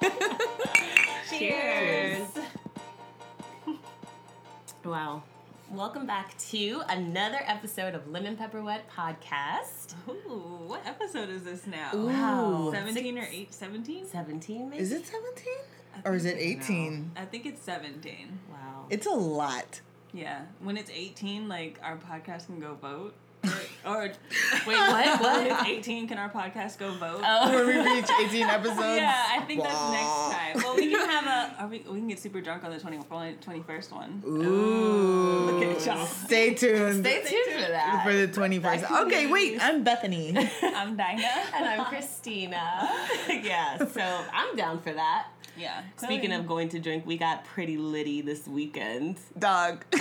Cheers. Wow. Welcome back to another episode of Lemon Pepper Wet Podcast. Ooh, what episode is this now? Wow. 17 or 8? 17? 17 maybe? Is it 17? Or is it 18? I think it's 17. Wow. It's a lot. Yeah. When it's 18, like, our podcast can go vote. Or, or wait, what? When it's 18, can our podcast go vote? Oh. When we reach 18 episodes. Yeah, I think that's next time. Well, we can have a. Are we, we can get super drunk on the 20, 21st one. Ooh. Look at y'all. Stay tuned. Stay tuned for that. for the 21st. Okay, wait. I'm Bethany. I'm Dinah. and I'm Christina. yeah, so I'm down for that. Yeah. Speaking of going to drink, we got pretty litty this weekend. Dog.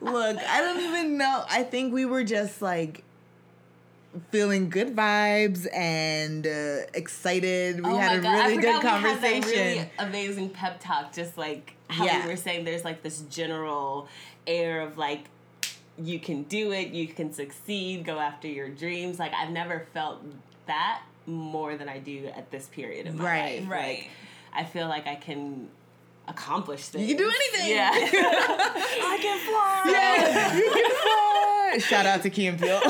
Look, I don't even know. I think we were just like feeling good vibes and uh, excited. We Oh had a God, really good forgot we had that conversation. really amazing pep talk, just like how Yeah. we were saying. There's like this general air of like you can do it, you can succeed, go after your dreams. Like I've never felt that more than I do at this period in my Right, life. right. Like, I feel like I can accomplish things. You can do anything. Yeah. I can fly. Yeah, you can fly. Shout out to and Peele.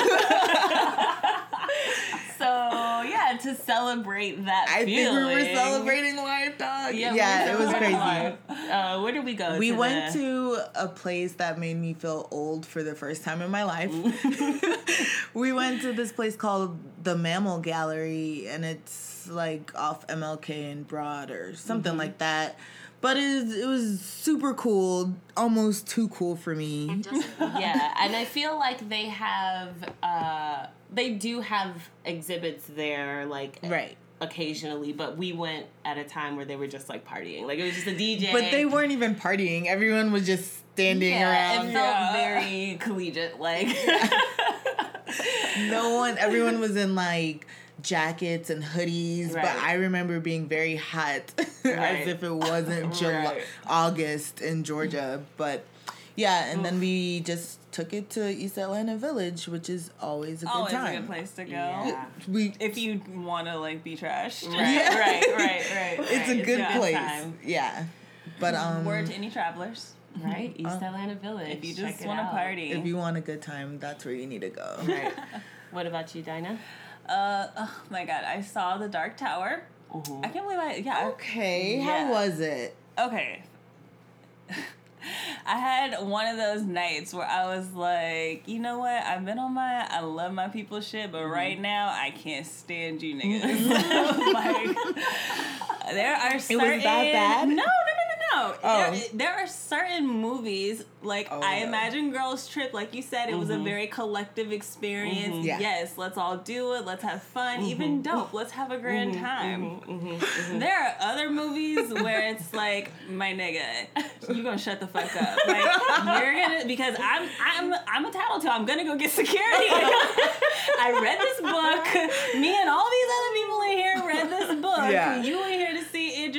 so yeah, to celebrate that I think we were feeling- celebrating life, dog. Yeah, Yeah, we it was crazy. Uh, where did we go? We went the- to a place that made me feel old for the first time in my life. we went to this place called the Mammal Gallery, and it's like off MLK and Broad or something Mm-hmm. like that. But it was, it was super cool, almost too cool for me. yeah, and I feel like they have, uh, they do have exhibits there, like Right. occasionally. But we went at a time where they were just like partying, like it was just a DJ. But they weren't even partying. Everyone was just standing Yeah, around. it felt Yeah. very collegiate, like. no one everyone was in like jackets and hoodies but i remember being very hot Right. as if it wasn't July, Right. august in georgia but yeah and then we just took it to east atlanta village which is always a good Always time Always a good place to go. Yeah. we If you want to like be trashed. Right, Yeah. right, right, right. it's a good a place time. yeah but um Word to any travelers. Right, East Atlanta Village. If you just want to party. if you want a good time that's where you need to go Right. What about you, Dinah? uh, oh my god, I saw the Dark Tower. Mm-hmm. I can't believe I, yeah. okay Yeah. how was it Okay. I had one of those nights where I was like, you know what? I've been on my I love my people shit, but mm-hmm. right now I can't stand you niggas. like there are certain it was that bad? No, no, no, no, no. Oh. There, there are certain movies like Oh, I no. imagine Girls Trip, like you said, it was a mm-hmm. very collective experience. Mm-hmm. Yeah. Yes, let's all do it. Let's have fun. Mm-hmm. Even dope. Let's have a grand time. There are other movies where it's like, my nigga, you gonna shut the fuck up. Like you're gonna because I'm I'm I'm a tattletale. I'm gonna go get security. I read this book. Me and all these other people in here read this book. Yeah. You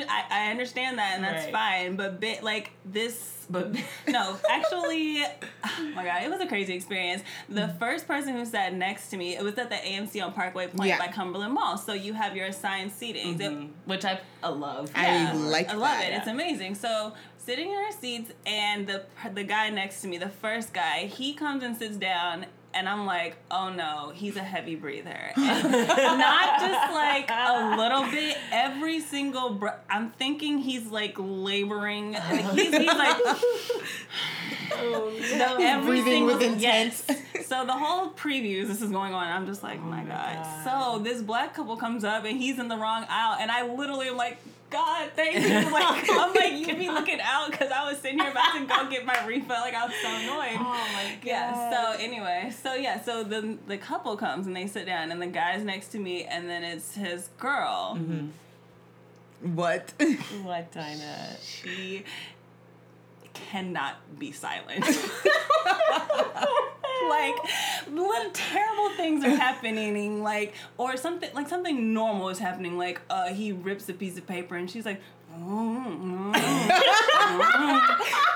in here to see it. I, I understand that and that's Right. fine. But bit like this But no, actually, oh my god, it was a crazy experience. The first person who sat next to me, it was at the AMC on Parkway Pointe Yeah. by Cumberland Mall. So you have your assigned seating. It- which I uh, love. I like I love that. it. It's amazing. So sitting in our seats, and the the guy next to me, the first guy, he comes and sits down. And I'm like, oh no, he's a heavy breather. And not just like a little bit, every single breath. I'm thinking he's like laboring. He's, he's like, oh, the, every Breathing with single- intent. Yes. So the whole previews, this is going on. I'm just like, oh my, god. So this black couple comes up and he's in the wrong aisle, and I literally am like, God, thank you. Like oh I'm like, you be looking out because I was sitting here about to go get my refill. Like I was so annoyed. Oh my god. Yeah. So anyway, so yeah, so the the couple comes and they sit down, and the guy's next to me, and then it's his girl. Mm-hmm. what what Dinah? She cannot be silent. like little terrible things are happening like or something like something normal is happening like uh he rips a piece of paper and she's like oh, oh,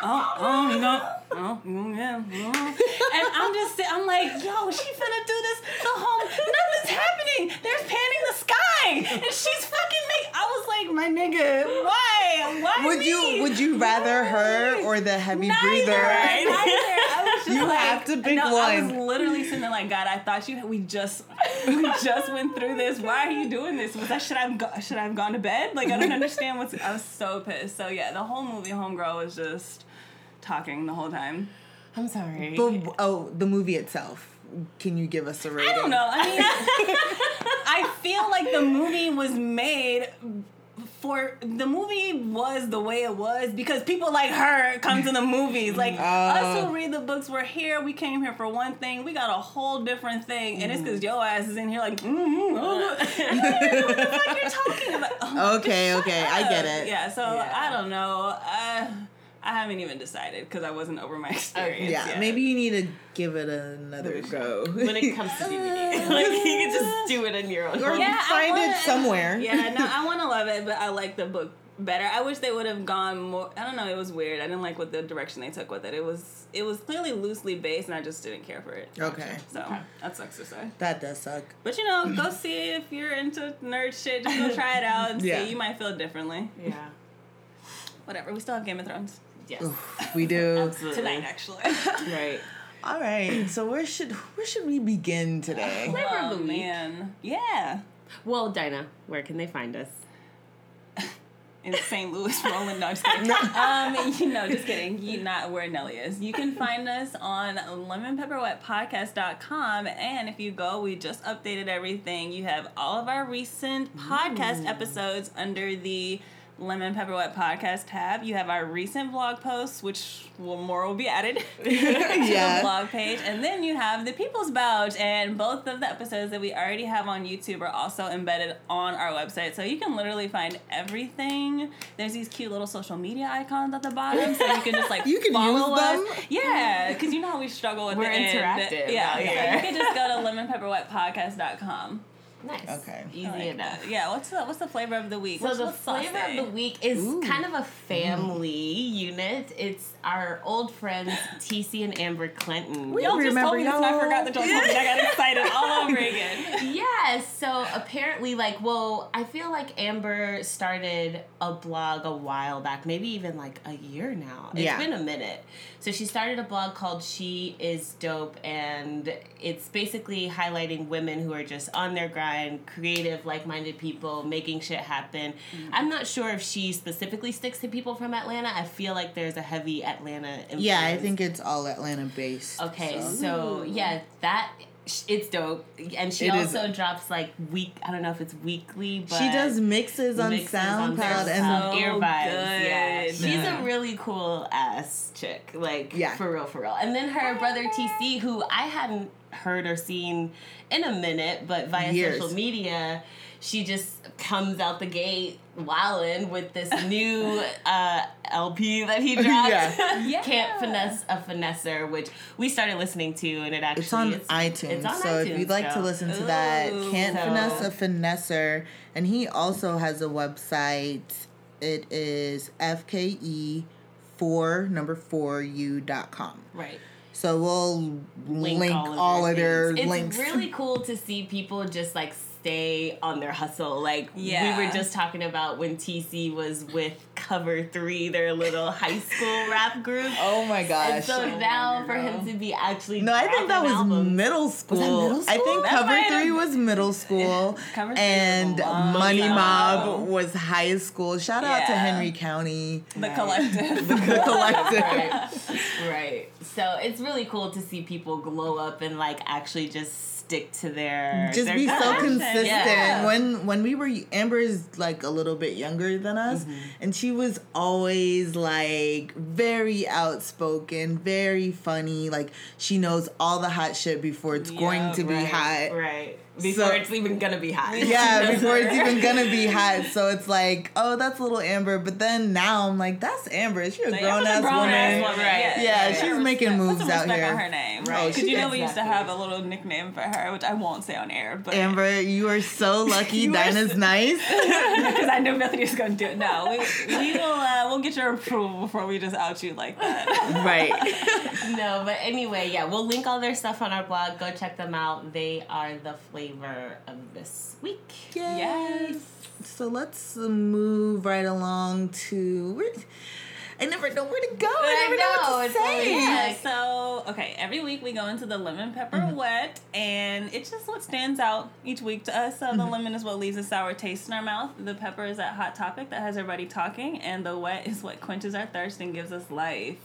oh, oh, oh, mm, yeah, mm. and I'm just, I'm like, yo, she finna do this the whole, nothing's happening. There's panning the sky, and she's fucking would you rather her or the heavy Neither, breather? right? Neither. I was just You like, have to pick no, I was literally sitting there like, God, I thought you. We just, we just went through this. Why are you doing this? Was I should I've go, should I have gone to bed? Like I don't understand what's. I was so pissed. So yeah, the whole movie, Homegirl, was just talking the whole time. I'm sorry. But oh, the movie itself. Can you give us a rating? I don't know. I mean, I feel like the movie was made for the movie was the way it was because people like her come to the movies. Like us Oh. who read the books, we're here. We came here for one thing. We got a whole different thing, and it's because your ass is in here like, mm-hmm, oh, don't even know what the fuck you're talking about. Oh, Okay, okay, shut I get it. Yeah. So Yeah. I don't know. Uh, I haven't even decided because I wasn't over my experience. Yeah, yet. maybe you need to give it another go. when it comes to DVD, like you can just do it in your own. or. Yeah, find wanna- it somewhere. Yeah, no, I want to love it, but I like the book better. I wish they would have gone more. I don't know. It was weird. I didn't like what the direction they took with it. It was it was clearly loosely based, and I just didn't care for it. Okay. So that sucks to say. That does suck. But you know, go see if you're into nerd shit. Just go try it out and Yeah. see. You might feel differently. Yeah. Whatever. We still have Game of Thrones Yes. We do. Absolutely. tonight, actually. Right. All right. So where should where should we begin today? Flavor of oh the week. man, yeah. Well, Dinah, where can they find us? in St. Louis, Roland. No, just kidding. um, you know, just kidding. You not where Nelly is. You can find us on lemonpepperwetpodcast.com. And if you go, we just updated everything. You have all of our recent podcast episodes under the Lemon Pepper Wet Podcast tab. You have our recent blog posts, which will more will be added to Yeah. the blog page. And then you have the People's Couch, and both of the episodes that we already have on YouTube are also embedded on our website. So you can literally find everything. There's these cute little social media icons at the bottom, so you can just like You can follow use us. them? Yeah, because you know how we struggle with We're the end. interactive Yeah, out so you can just go to lemonpepperwetpodcast.com. Nice. Okay. Easy like enough. that. Yeah, what's the what's the flavor of the week? So What's- the what's sauce flavor say? of the week is Ooh. kind of a family unit. It's our old friends TC and Amber Clinton. Y'all just Remember told me this and I forgot that y'all told me. I got excited all over again. Yes. So apparently, like, well, I feel like Amber started a blog a while back, maybe even like a year now. It's Yeah. been a minute. So she started a blog called She Is Dope, and it's basically highlighting women who are just on their grind, creative, like minded people, making shit happen. Mm-hmm. I'm not sure if she specifically sticks to people from Atlanta. I feel like there's a heavy Atlanta influence. Yeah, I think it's all Atlanta based. Okay, so. so yeah, that it's dope, and she It is. also drops like week. I don't know if it's weekly, but she does mixes on mixes SoundCloud and So ear vibes. Yeah, she's Yeah. a really cool ass chick. Like Yeah. for real, for real. And then her brother TC, who I hadn't heard or seen in a minute, but via Years. social media. She just comes out the gate wildin' with this new uh, LP that he dropped. Yeah. Yeah. Can't finesse a finesser, which we started listening to, and it actually It's on iTunes. it's on so if iTunes you'd like to listen to that, Ooh. Can't So- Finesse a Finesser. And he also has a website. It is FKE four number four U dot com. right. So we'll link, all, all of their things. links. It's really cool to see people just like stay on their hustle. Like Yeah. we were just talking about when TC was with Cover Three, their little high school rap group. oh my and gosh. so oh So now for him to be actually no, I think that was albums- middle school. middle I think That Cover might have- Three was middle school, Cover Three was and Money time Mob was high school. Shout out to Henry County, The collective. the collective. right, right. So it's really cool to see people glow up and like actually just stick to their just their be so consistent. Yeah. When when we were Amber's like a little bit younger than us, Mm-hmm. and she was always like very outspoken, very funny. Like she knows all the hot shit before it's going Yeah, to be right, hot. right before So- it's even gonna be hot. Yeah, before it's even gonna be hot. So it's like, oh, that's a little Amber. But then now I'm like, that's Amber. She's a Like, grown I'm ass grown-ass woman. woman, Right. Yeah, Put she's some making moves out here. on her name, Right. right? Because you know we used to have a little nickname for her. her, which I won't say on air, but Amber, you are so lucky. You Dinah's so- nice. because I know Bethany was gonna do it. No, we we will uh, we'll get your approval before we just out you like that. right. no, but anyway, yeah, we'll link all their stuff on our blog. Go check them out. They are the flavor of this week. Yes. So let's move right along to. I never know where to go. I, I never know, know, what to say. like- Yeah, so okay, every week we go into the lemon pepper mm-hmm. wet, and it's just what stands out each week to us. So the mm-hmm. lemon is what leaves a sour taste in our mouth. The pepper is that hot topic that has everybody talking, and the wet is what quenches our thirst and gives us life.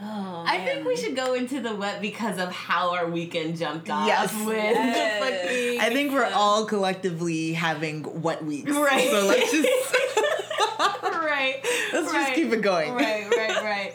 Oh, I think we should go into the wet because of how our weekend jumped off Yes. with Yes. the fucking. I think we're all collectively having wet weeks. Right. So let's just right. let's just keep it going. Right, right, right.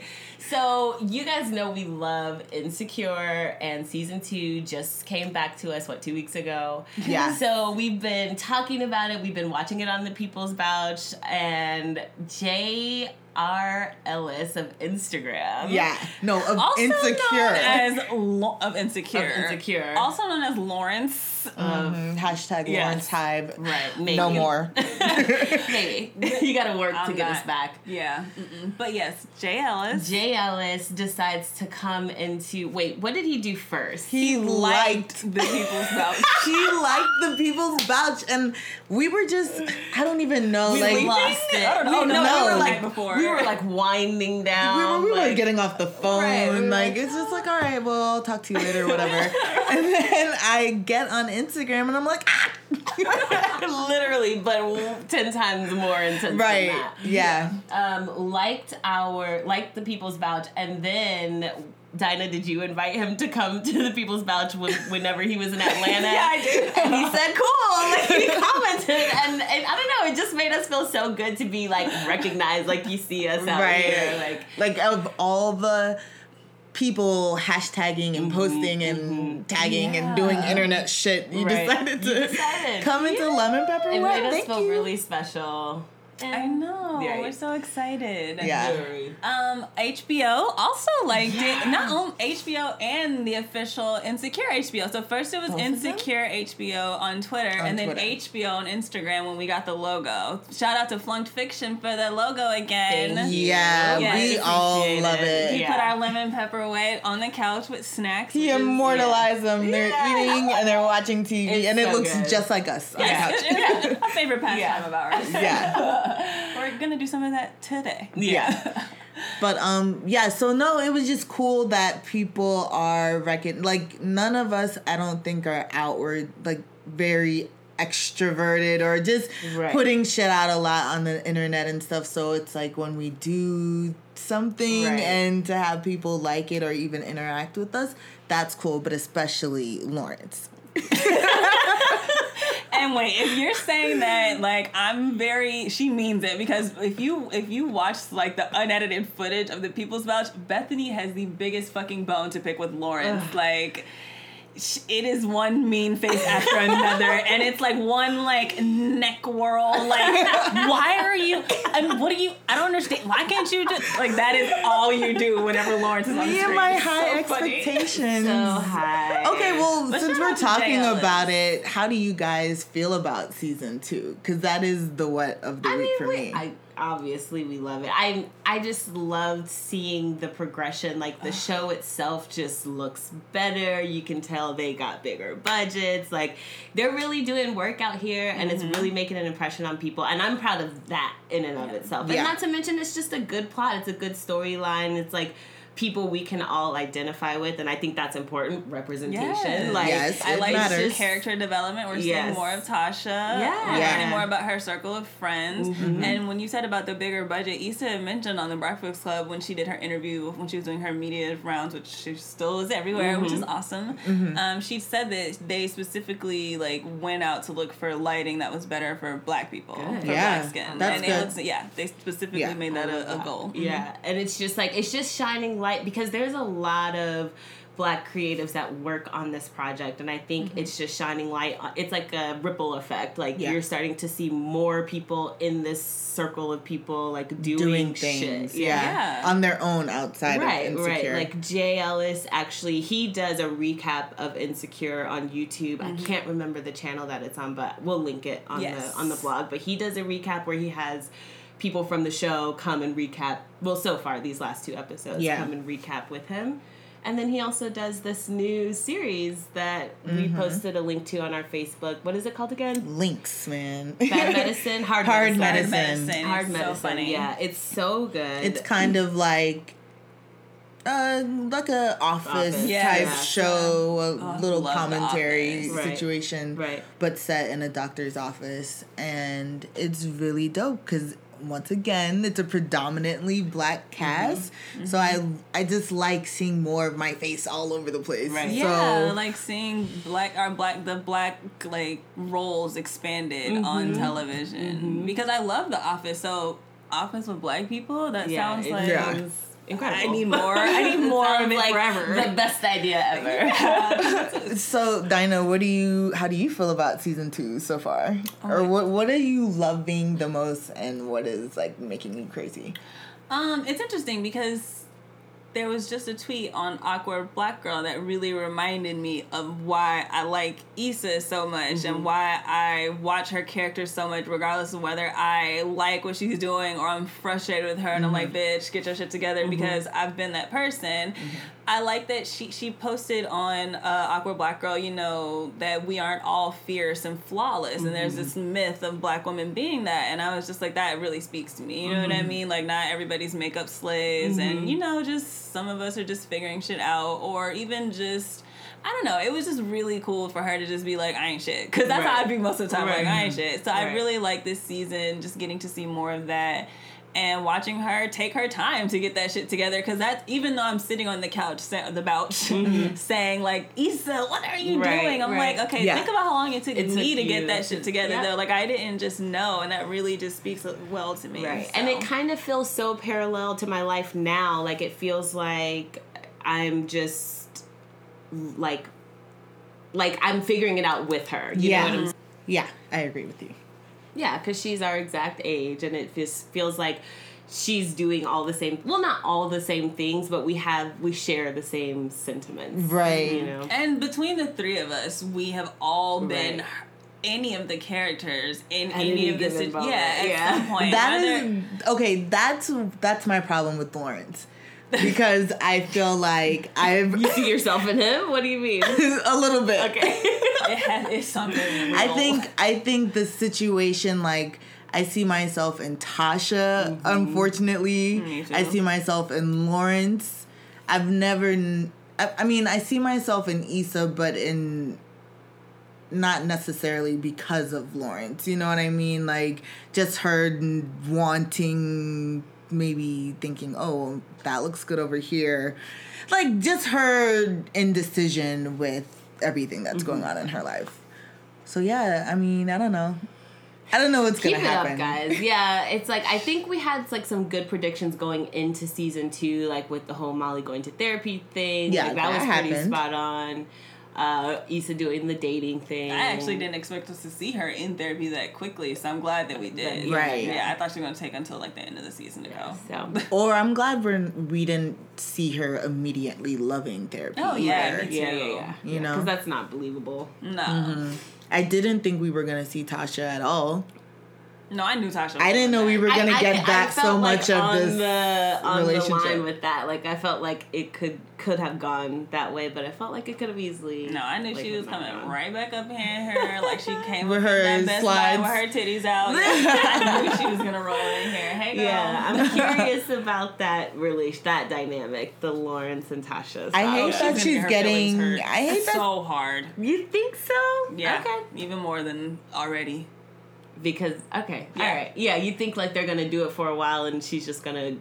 So you guys know we love Insecure, and season two just came back to us what two weeks ago. Yeah. So we've been talking about it. We've been watching it on the People's Couch, and J. R. Ellis of Instagram. Yeah. No, of also insecure. known as Lo- of insecure, Of Insecure. also known as Lawrence. Of, Mhm. Hashtag Yes. Lawrence Hive. Right. Maybe. No more. Maybe you got to work to I'm get not- us back. yeah, mm-mm. but yes, Jay Ellis. Jay Ellis decides to come into. Wait, what did he do first? He liked the people's mouth. he liked the people's couch and we were just I don't even know we like lost it. I don't know. We, no, no, we were Like like before. We were like winding down. we were, we were like- getting off the phone Right, we like, like- it's just like all right well I'll talk to you later whatever and then I get on Instagram and I'm like ah literally, but ten times more intense. right yeah Um, liked our liked the People's Couch, and then. Dinah, did you invite him to come to the People's Couch when, whenever he was in Atlanta? Yeah, I did. And he said, "Cool." Like he commented, and, and I don't know, it just made us feel so good to be like recognized, like you see us out right here, like like of all the people hashtagging and mm-hmm, posting and mm-hmm. tagging and doing internet shit you Right. decided You to decided. come into lemon pepper it Wet. made us Thank feel you. really special. I know. Right. We're so excited. Yeah. Um, HBO also liked Yeah. it. Not only HBO and the official Insecure HBO. So first it was Both? Insecure HBO on Twitter, On and then Twitter. HBO on Instagram when we got the logo. Shout out to Flunked Fiction for the logo again. Thank you. yeah Yes, we all love it. it We Yeah. put our lemon pepper wet on the couch with snacks. He which is- immortalized them. They're eating and they're watching TV, It's and it so looks good. just like us. on the couch. it's, it's favorite pastime Yeah. of ours. yeah, We're gonna do some of that today. yeah. But um, yeah. So no, it was just cool that people are reckon like none of us. I don't think are outward like very extroverted or just Right. putting shit out a lot on the internet and stuff. So it's like when we do something Right. and to have people like it or even interact with us, that's cool. But especially Lawrence. And wait, if you're saying that, like I'm very, she means it because if you if you watch like the unedited footage of the People's Couch, Bethany has the biggest fucking bone to pick with Lawrence. Like. Sh- It is one mean face after another, and it's like one like neck whirl. Like, why are you? I mean, what are you? I don't understand. Why can't you just like that? Is all you do whenever Lawrence is on Me screen? and my high so funny. expectations. So high. Okay, well, But since we're talking about it, how do you guys feel about season two? Because that is the what of the I week mean, for we, me. I obviously we love it. I I just loved seeing the progression. Like the show itself just looks better. You can tell they got bigger budgets. Like they're really doing work out here, and Mm-hmm. it's really making an impression on people. And I'm proud of that in and of itself. And Yeah. not to mention, it's just a good plot. It's a good storyline. It's like. People we can all identify with, and I think that's important. Representation, Yes. like Yes, I like matters. just character development. We're Yes. seeing more of Tasha. Yeah. We're Yeah. learning more about her circle of friends. Mm-hmm. And when you said about the bigger budget, Issa mentioned on the Breakfast Club when she did her interview, when she was doing her media rounds, which she still is everywhere, which Mm-hmm. is awesome. Um, she said that they specifically like went out to look for lighting that was better for black people, Good. for Yeah, black skin. that's and good. it looks, yeah, they specifically Yeah. made that a, a goal. Yeah, and it's just like it's just shining light because there's a lot of black creatives that work on this project and i think Mm-hmm. it's just shining light on, it's like a ripple effect like Yeah. you're starting to see more people in this circle of people like doing, doing shit things, yeah. Yeah. on their own outside right of Insecure. right like jay ellis actually he does a recap of insecure on youtube Mm-hmm. i can't remember the channel that it's on but we'll link it on Yes. the on the blog but he does a recap where he has people from the show come and recap well so far these last two episodes Yeah. come and recap with him and then he also does this new series that we Mm-hmm. posted a link to on our facebook what is it called again links, man. bad medicine hard, Hard medicine, medicine. hard It's medicine So funny. yeah it's so good it's kind of like uh like a office, Office, yeah. type Yeah. show, a Oh, little commentary Office. Right. situation, Right. but set in a doctor's office, and it's really dope because once again, it's a predominantly black mm-hmm. cast, mm-hmm. so I I just like seeing more of my face all over the place. Right. Yeah, So like seeing black our black the black like roles expanded on mm-hmm. television because I love The Office. So Office with black people that yeah, sounds like Yeah. Sounds incredible I need more. I need more of it like forever. the best idea ever. So, Dinah, what do you? How do you feel about season two so far? or what? What are you loving the most, and what is like making you crazy? Um, it's interesting because there was just a tweet on Awkward Black Girl that really reminded me of why I like Issa so much and mm-hmm. why I watch her character so much, regardless of whether I like what she's doing or I'm frustrated with her and I'm like, mm-hmm. bitch, get your shit together mm-hmm. because I've been that person. I like that she she posted on uh, Awkward Black Girl, you know, that we aren't all fierce and flawless, and there's mm-hmm. this myth of black women being that, and I was just like, that really speaks to me. You know what I mm-hmm. mean? Like, not everybody's makeup slaves, and mm-hmm. you know, just some of us are just figuring shit out, or even just. I don't know. It was just really cool for her to just be like, I ain't shit. Because that's how Right. I be most of the time. Right. Like, I ain't shit. So I really like this season, just getting to see more of that and watching her take her time to get that shit together. Because that's even though I'm sitting on the couch, sa- the couch, saying like, Issa, what are you Mm-hmm. Right, doing? I'm right. like, okay, Yeah. think about how long it took It me to get that shit together. yeah. Though, like I didn't just know, and that really just speaks well to me. Right. And it kind of feels so parallel to my life now. Like it feels like I'm just like like I'm figuring it out with her. You yeah, know what I'm yeah, I agree with you. Yeah, because she's our exact age, and it just feels like she's doing all the same. Well, not all the same things, but we have we share the same sentiments. Right. You know. And between the three of us, we have all been any of the characters in At any, any of the given sit- moment, yeah, at yeah. some point. That Whether- is okay. That's that's my problem with Lawrence because I feel like I've You see yourself in him? What do you mean? a little bit. Okay. it has it's something. Real. I think I think the situation like I see myself in Tasha. Mm-hmm. Unfortunately, Me too. I see myself in Lawrence. I've never. I mean, I see myself in Issa, but in not necessarily because of Lawrence. You know what I mean? Like just her wanting, maybe thinking, "Oh, that looks good over here," like just her indecision with everything that's going mm-hmm. on in her life. So yeah, I mean, I don't know. I don't know what's Keep gonna it happen. up, guys. Yeah, it's like I think we had like some good predictions going into season two, like with the whole Molly going to therapy thing. Yeah, like, that, that was pretty happened. spot on. Uh, Issa doing the dating thing. I actually didn't expect us to see her in therapy that quickly, so I'm glad that we did. Right. Yeah, I thought she was gonna take until like the end of the season to go. So Or I'm glad we're we didn't see her immediately loving therapy. Oh, yeah, either. me too. yeah, yeah, yeah. You know? because that's not believable. No, I didn't think we were gonna see Tasha at all. No, I knew Tasha. was I didn't know we were gonna I- I- get I that felt so like much of on this the on the relationship. line with that. Like I felt like it could could have gone that way, but I felt like it could have easily. No, I knew like, she was coming gone. right back up in her like she came With with her that best slides. Buy with her titties out. I knew she was gonna roll in here. Hey, girl. Yeah, I'm curious about that relation, that dynamic, the Lawrence and Tasha. I hate Oh, that gonna she's get her feelings getting- hurt I hate that- so hard. You think so? Yeah, Okay. even more than already. Because okay, Yeah. all right, yeah. You think like they're gonna do it for a while, and she's just gonna,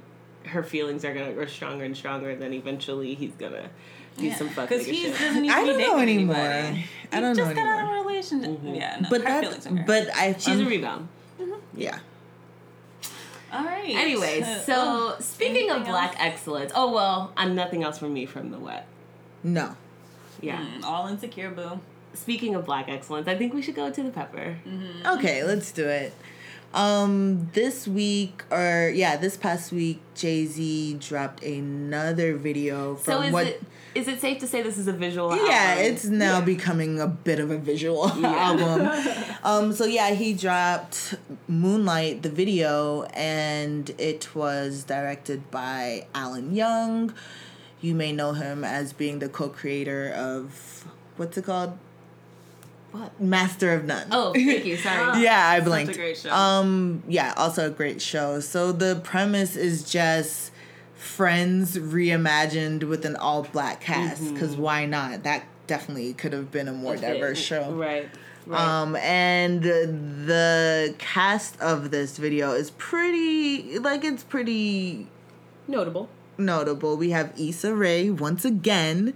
her feelings are gonna grow stronger and stronger, and then eventually he's gonna do some fuck because nigga he shit. doesn't need I don't know dating anymore. anybody. I don't he know just got out of anymore. a relationship. Yeah, no, But her that, feelings are hurt. but I, She's um, a rebound. yeah. all right. Anyway, Uh, so oh, speaking of anything black else? excellence, oh well, I'm nothing else for me from the wet. No. Yeah. Mm, all insecure, boo. Speaking of black excellence, I think we should go to the pepper. Okay, let's do it. Um, this week or yeah, this past week, Jay Z dropped another video from So is what. it is it safe to say this is a visual yeah, album? it's now becoming a bit of a visual album. Um, so yeah, he dropped Moonlight, the video, and it was directed by Alan Yang. You may know him as being the co-creator of what's it called? What? Master of None. Oh, thank you. Sorry. yeah, I Such a blinked. great show. Um, yeah, also a great show. So the premise is just Friends reimagined with an all black cast. Because why not? That definitely could have been a more diverse show. Right. Right. Um, and the cast of this video is pretty, like, it's pretty Notable. Notable. We have Issa Rae once again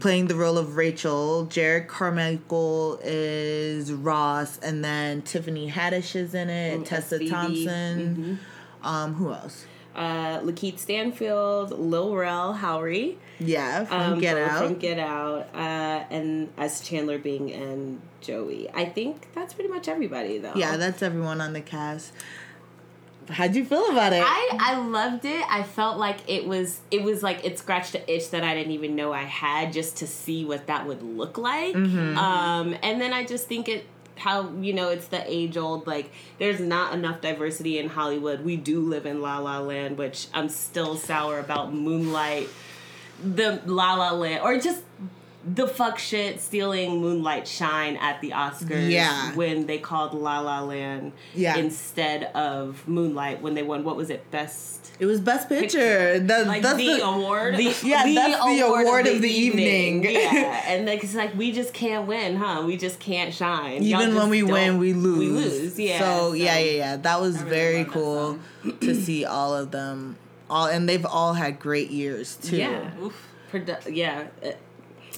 playing the role of Rachel. Jerrod Carmichael is Ross, and then Tiffany Haddish is in it. Mm, Tessa. Thompson. Um, who else? Uh, Lakeith Stanfield, Lil Rel Howery. Yeah, from um, Get Out. From Get Out. Uh, and as Chandler Bing and Joey. I think that's pretty much everybody, though. yeah, that's everyone on the cast. How'd you feel about it? I, I loved it. I felt like it was it was like it scratched an itch that I didn't even know I had just to see what that would look like. Mm-hmm. Um, and then I just think it how you know it's the age old like there's not enough diversity in Hollywood. We do live in La La Land, which I'm still sour about Moonlight, the La La Land, or just the fuck shit stealing Moonlight shine at the Oscars. Yeah. when they called La La Land Yeah. instead of Moonlight when they won what was it best it was Best Picture. That, Like that's the, award. Yeah, that's the award of the evening. yeah, and like it's like we just can't win, huh? We just can't shine. Even when we win, we lose. We lose, yeah. So, yeah, yeah, yeah. That was really very cool to see all of them. All and they've all had great years too. Yeah, Oof. Produ- yeah.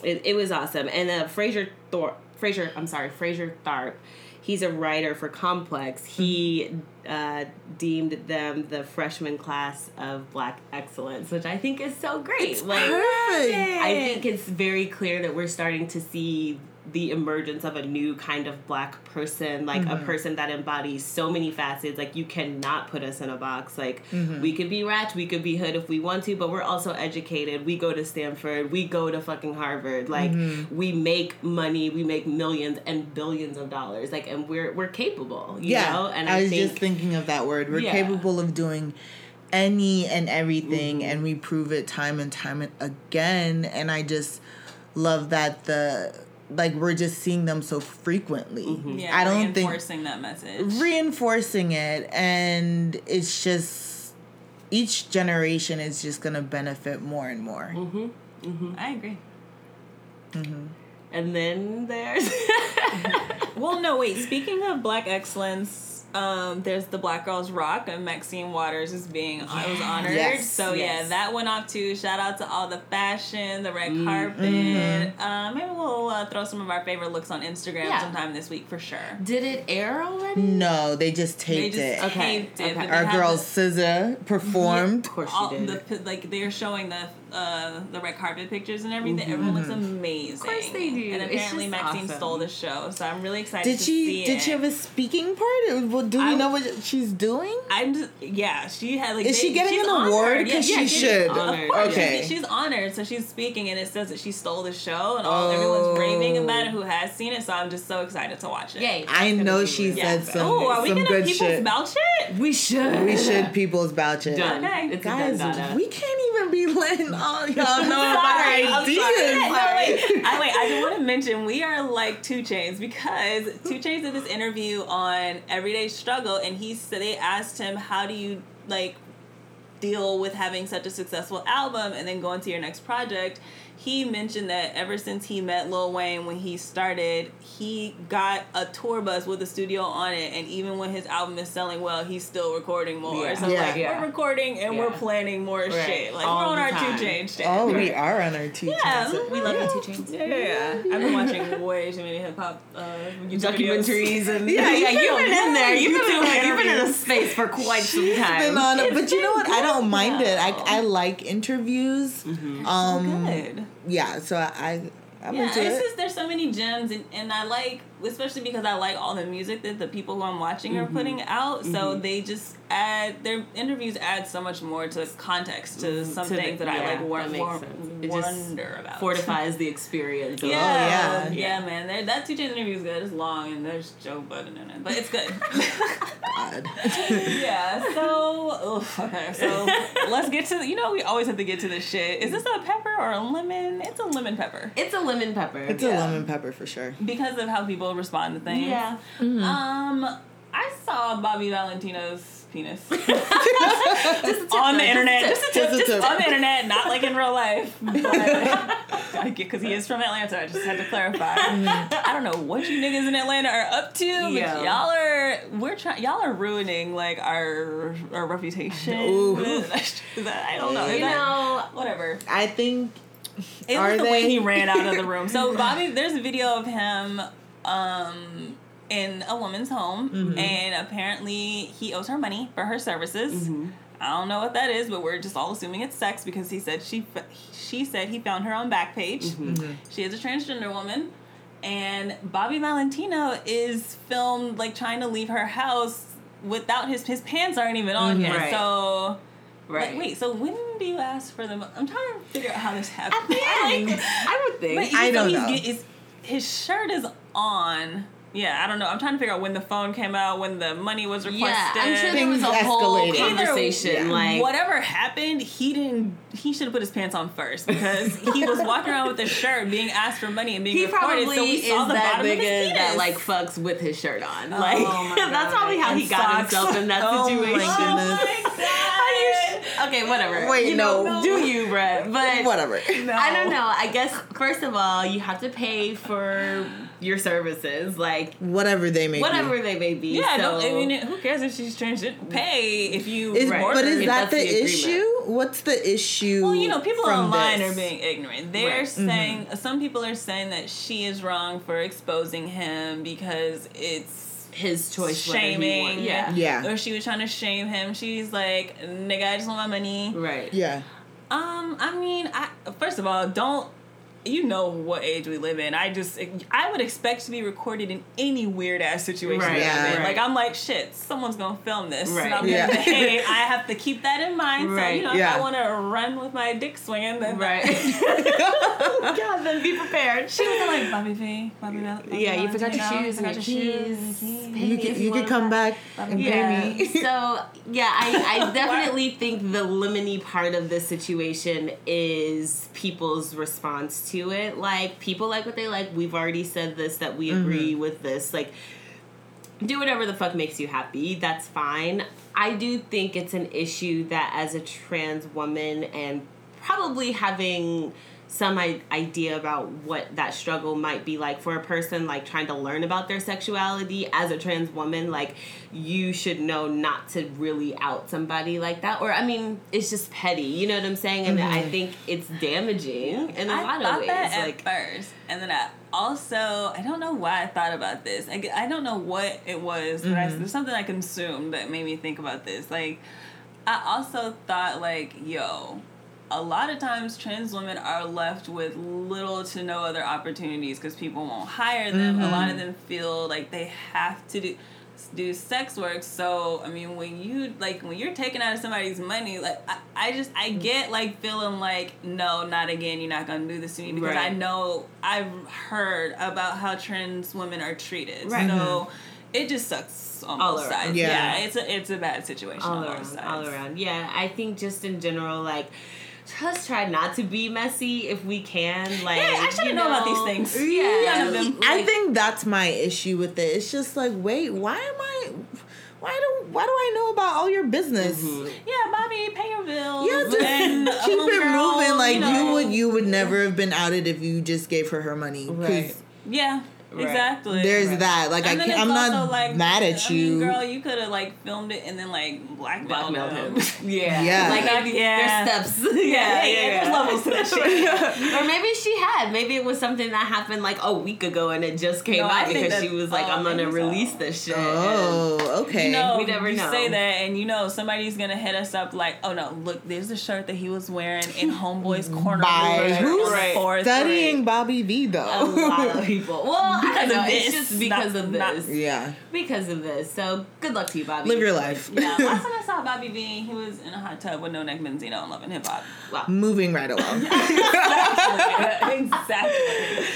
It, it, was awesome, and uh, Fraser Thorpe. Fraser, I'm sorry, Frazier Tharpe. He's a writer for Complex. He uh, deemed them the freshman class of Black excellence, which I think is so great. like, Perfect. I think it's very clear that we're starting to see the emergence of a new kind of black person, like a mm-hmm. person that embodies so many facets. Like you cannot put us in a box. Like mm-hmm. we could be ratch, we could be hood if we want to, but we're also educated. We go to Stanford, we go to fucking Harvard. Like mm-hmm. we make money, we make millions and billions of dollars. Like and we're we're capable. You yeah. know? And I, I, was think just thinking of that word. We're Yeah. capable of doing any and everything, and we prove it time and time again. And I just love that the like we're just seeing them so frequently. Yeah, I don't think reinforcing that message. reinforcing it and it's just each generation is just gonna benefit more and more Mhm, mhm, I agree. and then there's Well, no, wait. Speaking of Black excellence, um, there's the Black Girls Rock, and Maxine Waters is being I was honored. Yes, so yeah, that went off too. Shout out to all the fashion, the red carpet. Mm-hmm. Uh, maybe we'll uh, throw some of our favorite looks on Instagram Yeah. sometime this week for sure. did it air already? no they just They taped just it Okay, taped it. okay. our girl the- SZA performed Of course she all did. the like they're showing the uh the red carpet pictures and everything. Everyone looks amazing. Of course they do. And It's apparently just Maxine awesome. stole the show, so I'm really excited. did to she see did it. she have a speaking part Well, do we I- know what she's doing I'm just, yeah, she had like. Is she getting she's an award? honored. 'Cause Yeah, she should. Honored, Okay. she's, she's honored. So she's speaking, and it says that she stole the show, and all everyone's raving about it who has seen it. So I'm just so excited to watch it. Yay. I know she really said good. some- Oh, are we some gonna people's shit. couch it? We should. we should people's couch it Done. Okay. It's guys a done, done. we can't even be letting all y'all know sorry, I'm ideas sorry. No, wait, I wait. I just want to mention we are like 2 Chainz because 2 Chainz did this interview on Everyday Struggle, and he said they asked him, "How do you like deal with having such a successful album and then going to your next project?" He mentioned that ever since he met Lil Wayne when he started, he got a tour bus with a studio on it, and even when his album is selling well, he's still recording more. Yeah. So Yeah. like Yeah. we're recording and we're planning more Right. shit. Like All we're on our time. 2 Chainz shit. oh we are on our two Yeah, chances. We love you, 2 Chainz. Yeah, yeah, yeah. I've been watching way too many hip hop uh, documentaries and Yeah, yeah, you've you've been been in there. You've been in, YouTube you've been in a space for quite some time. been on but you know been what? I don't good, mind it. I. I like interviews. Um, Good. Yeah, so I I'm yeah, into it's it. just there's so many gems, and, and I like, especially because I like all the music that the people who I'm watching Mm-hmm. are putting out. So they just add their interviews add so much more to context to some Mm-hmm. To the- things that I like wor- that makes wor- sense. It just wonder about. Fortifies the experience. of- Yeah, yeah. yeah, man. They're- That TJ interview is good. It's long and there's Joe Budden in it, but it's good. God. yeah. So oof, okay. So let's get to you know we always have to get to this shit. Is this a pepper or a lemon? It's a lemon pepper It's a lemon pepper. it's Yeah. a lemon pepper for sure. because of how people respond to things. yeah. Um, I saw Bobby Valentino's penis Just tip, on the internet, just a tip, Just a just on the internet, not like in real life. But I get because he is from Atlanta. I just had to clarify. I don't know what you niggas in Atlanta are up to, but Yeah. y'all are we're trying. Y'all are ruining like our our reputation. Ooh. I don't know. You that- know, whatever. I think It was the way he ran out of the room. So Bobby, there's a video of him um, in a woman's home, Mm-hmm. and apparently he owes her money for her services. Mm-hmm. I don't know what that is, but we're just all assuming it's sex because he said she she said he found her on Backpage. Mm-hmm. She is a transgender woman. And Bobby Valentino is filmed like trying to leave her house without his his pants aren't even on Mm-hmm. yet. Right. So right. like, wait, so when do you ask for them? I'm trying to figure out how this happened. At the end, I would think. But I don't he's know. Get, his shirt is on. Yeah, I don't know. I'm trying to figure out when the phone came out, when the money was requested. yeah, I'm sure there was a Things whole conversation. Either- like, Whatever happened, he didn't. He should have put his pants on first because he was walking around with his shirt, being asked for money and being he recorded. probably so we is saw the that bottom of his penis. that like fucks with his shirt on. Oh like my that's probably how he got socks. himself in that Oh my situation. goodness. Oh my How you sh- okay, whatever. Wait, you no. know, do you, Brett? But whatever. No. I don't know. I guess first of all, you have to pay for your services, like Whatever they may whatever be. they may be. Yeah, so, don't, I mean, who cares if she's transgender? Pay if you. Is, Right. But is If that the, the issue? What's the issue? Well, you know, people online this? are being ignorant. They're Right. saying some people are saying that she is wrong for exposing him because it's his choice. whether he shaming. Yeah. Yeah. Or she was trying to shame him. She's like, nigga, I just want my money. Right. Yeah. Um, I mean, I first of all, don't you know what age we live in? I just I would expect to be recorded in any weird ass situation. Right, that right. Like I'm like, shit, someone's gonna film this. Right. And I'm Yeah. like, hey, I have to keep that in mind. So Right. you know, Yeah. if I want to run with my dick swinging, then Right. God, then be prepared. She was like Bobby V, Bobby Bobby Yeah, you forgot your shoes forgot your your keys. keys. Pay You could you could come back and pay me. so yeah, I, I definitely think the lemony part of this situation is people's response to it. Like people like what they like. We've already said this that we mm-hmm. agree with this. Like do whatever the fuck makes you happy. That's fine. I do think it's an issue that as a trans woman and probably having some I- idea about what that struggle might be like for a person like trying to learn about their sexuality. As a trans woman like you should know not to really out somebody like that. Or i mean it's just petty you know what i'm saying? And i mm-hmm. think it's damaging in a I lot of ways like first, and then I also I don't know why I thought about this. i, I don't know what it was, but I, mm-hmm. there's something I consumed that made me think about this. Like I also thought like, yo, a lot of times trans women are left with little to no other opportunities because people won't hire them. A lot of mm-hmm. them feel like they have to do do sex work. So I mean, when you like when you're taking out of somebody's money, like I, I just I mm. get like feeling like no, not again. You're not gonna do this to me because I know I've heard about how trans women are treated. Right. So mm-hmm. it just sucks on All both around. sides. Yeah. Yeah. it's a it's a bad situation all on both around, sides. all around. Yeah, I think just in general, like, just try not to be messy if we can. Like, Yeah, I should you know about these things. Yeah, None of them. I think that's my issue with it. It's just like, wait, why am I? Why do why do I know about all your business? Mm-hmm. Yeah, Bobby, pay your bills. Yeah, just and keep it girl, moving. Like you, know. would, you would never have been outed if you just gave her her money. Right. Yeah. Right. Exactly. There's Right. that. Like And I then can't, I'm not like, mad at I you. mean, girl, you could have like filmed it and then like blackmailed, Blackmailed him. him. Yeah. Yeah. Like Like, maybe yeah. there's steps. Yeah, yeah, yeah, yeah, there's levels to that shit. or maybe she had. Maybe it was something that happened like a week ago and it just came No, out because she was like, oh, I'm gonna maybe so. release this shit. oh, okay. You know, We never you know. say that, and you know somebody's gonna hit us up like, "Oh no, look, there's a shirt that he was wearing in Homeboy's corner By who's on Right. Forest Studying Bobby V though. A lot of people. Well, I Because don't know. of It's just because not- of not- this. yeah. Because of this. So good luck to you, Bobby. Live your life. Yeah, last time I saw Bobby V, he was in a hot tub with no neck Benzino and Love and Hip Hop. Wow. Moving right along. exactly.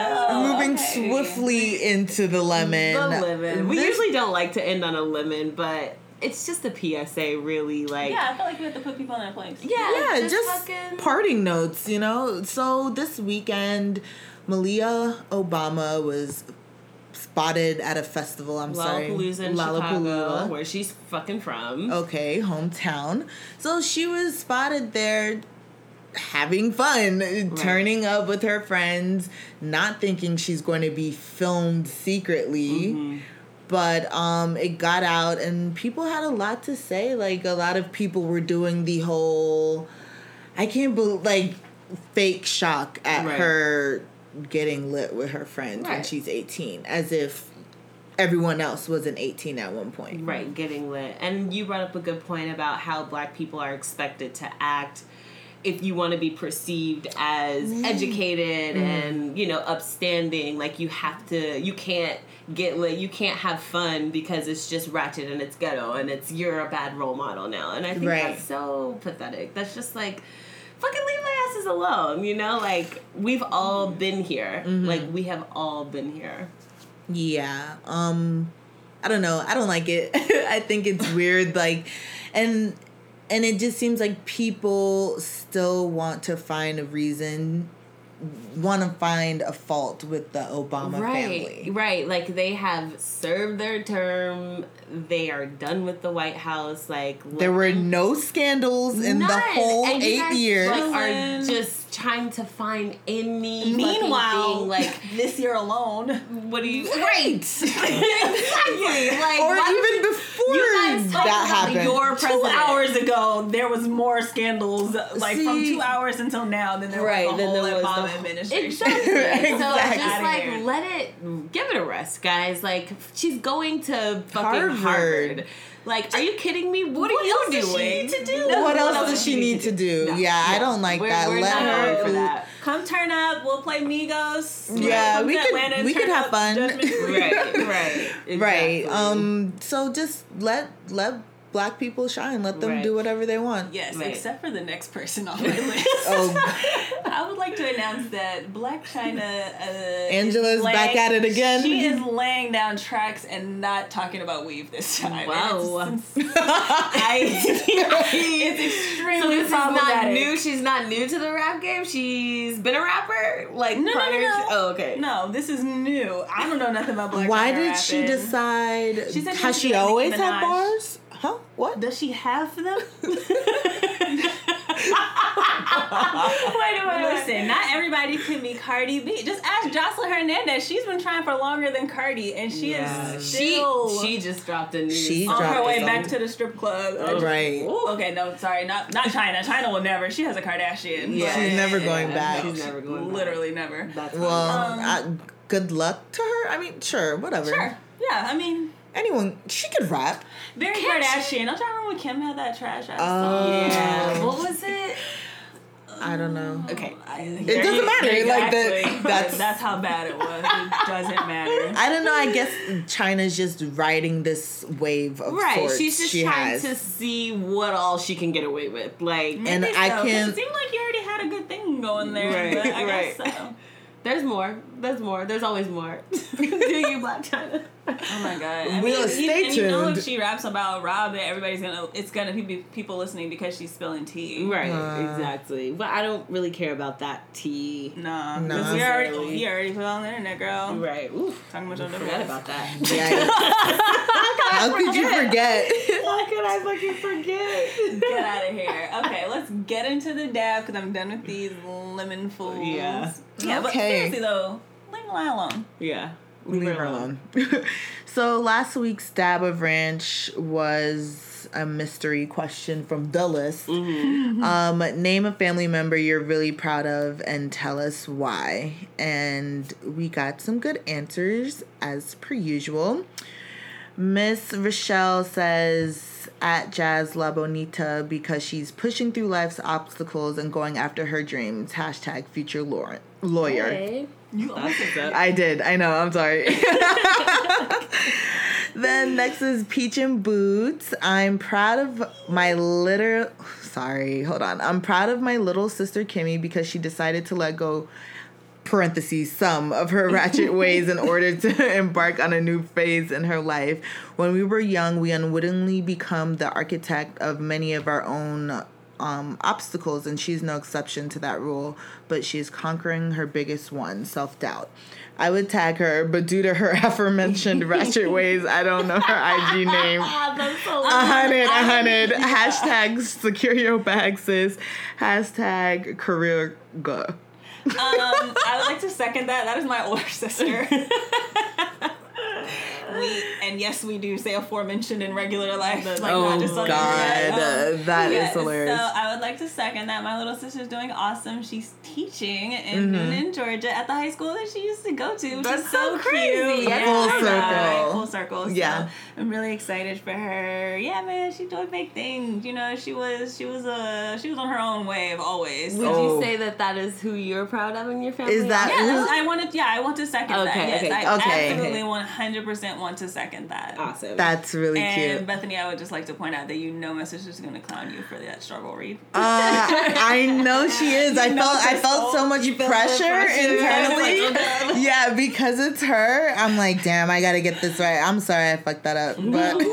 Oh, Moving okay. swiftly into the lemon. The lemon. We This- usually don't like to end on a lemon, but it's just a PSA, really. Like, Yeah, I feel like we have to put people in their place. yeah, yeah, just, just, fucking. parting notes, you know. So this weekend, Malia Obama was spotted at a festival. I'm sorry, Lollapalooza in Chicago, where she's fucking from. Okay, hometown. So she was spotted there having fun, turning up with her friends, not thinking she's going to be filmed secretly. Mm-hmm. But um it got out and people had a lot to say. Like a lot of people were doing the whole I can't believe like fake shock at Right. her getting lit with her friends when she's 18 as if everyone else wasn't 18 at one point. Right, getting lit. And you brought up a good point about how black people are expected to act if you want to be perceived as mm. educated mm-hmm. and, you know, upstanding. Like, you have to, you can't get lit, you can't have fun because it's just ratchet and it's ghetto and it's, you're a bad role model now. And I think Right. that's so pathetic. That's just like, fucking leave my asses alone, you know? Like, we've all mm-hmm. been here. Mm-hmm. Like, we have all been here. Yeah. Um I don't know. I don't like it. I think it's weird like and and it just seems like people still want to find a reason want to find a fault with the Obama right, family. Right, like they have served their term. They are done with the White House. Like There were no scandals in the whole And you 8 guys, years. Like, are just trying to find any. Meanwhile, thing, like this year alone, what do you? Right. exactly. Like or even you- before you guys talk that about happened. Your two president. Hours there was more scandals. Like from two hours until now, than there Right, was the whole there was the Obama whole- administration. Exactly. So just like here. let it, give it a rest, guys. Like she's going to fucking Harvard. Harvard. Like, are you kidding me? What, are you else does she doing? need to do? No, what else does she need to do? No, yeah, I don't like We're- that. we're Let not her for that. Come turn up. We'll play Migos. Yeah, we to could- Atlanta, we could have up fun. Judgment Free. right, right, Right. Um so just let let black people shine. Let them Right. do whatever they want. Yes, Right. except for the next person on my list. Oh, I would like to announce that Blac Chyna. Uh, Angela's is back at it again. She is laying down tracks and not talking about weave this time. Wow. And it's, I, it's extremely so this is not new. She's not new to the rap game. She's been a rapper. Like No, no, prior no, no. to- oh, okay. No, this is new. I don't know nothing about Black Why China did she decide? She said she has was she gonna be always had bars? Huh? What? Does she have them? wait, wait, wait. Listen, not everybody can be Cardi B. Just ask Joseline Hernandez. She's been trying for longer than Cardi, and she Yeah. is She still she just dropped a new She song. on her way back to the strip club. Oh. Right. Ooh. Okay, no, sorry, not not Chyna. Chyna will never. She has a Kardashian. Yeah. She's never going Yeah, back. She's never going back. Literally never. That's Well, Um, I, good luck to her. I mean, sure, whatever. Sure. Yeah, I mean, Anyone, she could rap. very Can't Kardashian. Don't y'all remember when Kim had that trash ass Oh. song? yeah. What was it? I don't know. Oh, okay. I- It doesn't matter. Like that. That's. That's how bad it was. It doesn't matter. I don't know. I guess Chyna's just riding this wave of Right. sorts. She's just she trying has. to see what all she can get away with. Like And Maybe I so, 'cause can't- It seemed like you already had a good thing going there. Right, but I guess so. there's more. There's more. There's always more. Do you Blac Chyna? Oh my god! I We'll mean, stay and you know if she raps about Rob, that everybody's gonna it's gonna be people listening because she's spilling tea. Right, Uh. exactly. But I don't really care about that tea. Nah, Nah. because he already Necessarily. he already put it on the internet, girl. Right. Oof. Talking about your Forgot divorce. about that. Yeah. How could you forget? How could I fucking forget? Get out of here. Okay, let's get into the dab because I'm done with these lemon fools. Yeah. Yeah, but Okay. seriously though, lemon lie alone. Yeah. Leave her alone. so last week's dab of ranch was a mystery question from the list. Um, name a family member you're really proud of and tell us why. And we got some good answers as per usual. Miss Rochelle says at Jazz La Bonita because she's pushing through life's obstacles and going after her dreams. Hashtag future lawyer. lawyer. You what's up. I did. I know. I'm sorry. then next is Peach and Boots. I'm proud of my little. Sorry, hold on. I'm proud of my little sister Kimmy because she decided to let go. Parentheses some of her ratchet ways in order to embark on a new phase in her life. When we were young, we unwittingly become the architect of many of our own um, obstacles, and she's no exception to that rule. But she's conquering her biggest one, self doubt. I would tag her, but due to her aforementioned ratchet ways, I don't know her IG name. Ah, that's so A hundred, a hundred. Hashtag secure your bag, sis. Hashtag career go. Um, I would like to second that. That is my older sister. We and yes, we do say aforementioned in regular life. Like Oh not just on God, the internet. uh, that is Yes, hilarious. So I would like to second that. My little sister's doing awesome. She's teaching in Mm-hmm. Newnan, Georgia, at the high school that she used to go to. Which That's is so so, crazy. cute. Yeah, Full I circle. right? Full circle. So Yeah. I'm really excited for her. Yeah, man, she's doing big things. You know, she was she was uh she was on her own wave always. Would Oh. you say that that is who you're proud of in your family? Is that- Yeah, Who- I wanted. Yeah, I want to second that. Okay, Yes, okay, I okay. absolutely one hundred percent want to second that. awesome? That's really And cute. Bethany, I would just like to point out that you know my sister's gonna clown you for that struggle read. Uh, I know she is. I You know felt I felt so much You felt the pressure, pressure. internally. Like, oh, yeah, because it's her. I'm like, damn, I gotta get this right. I'm sorry I fucked that up, but when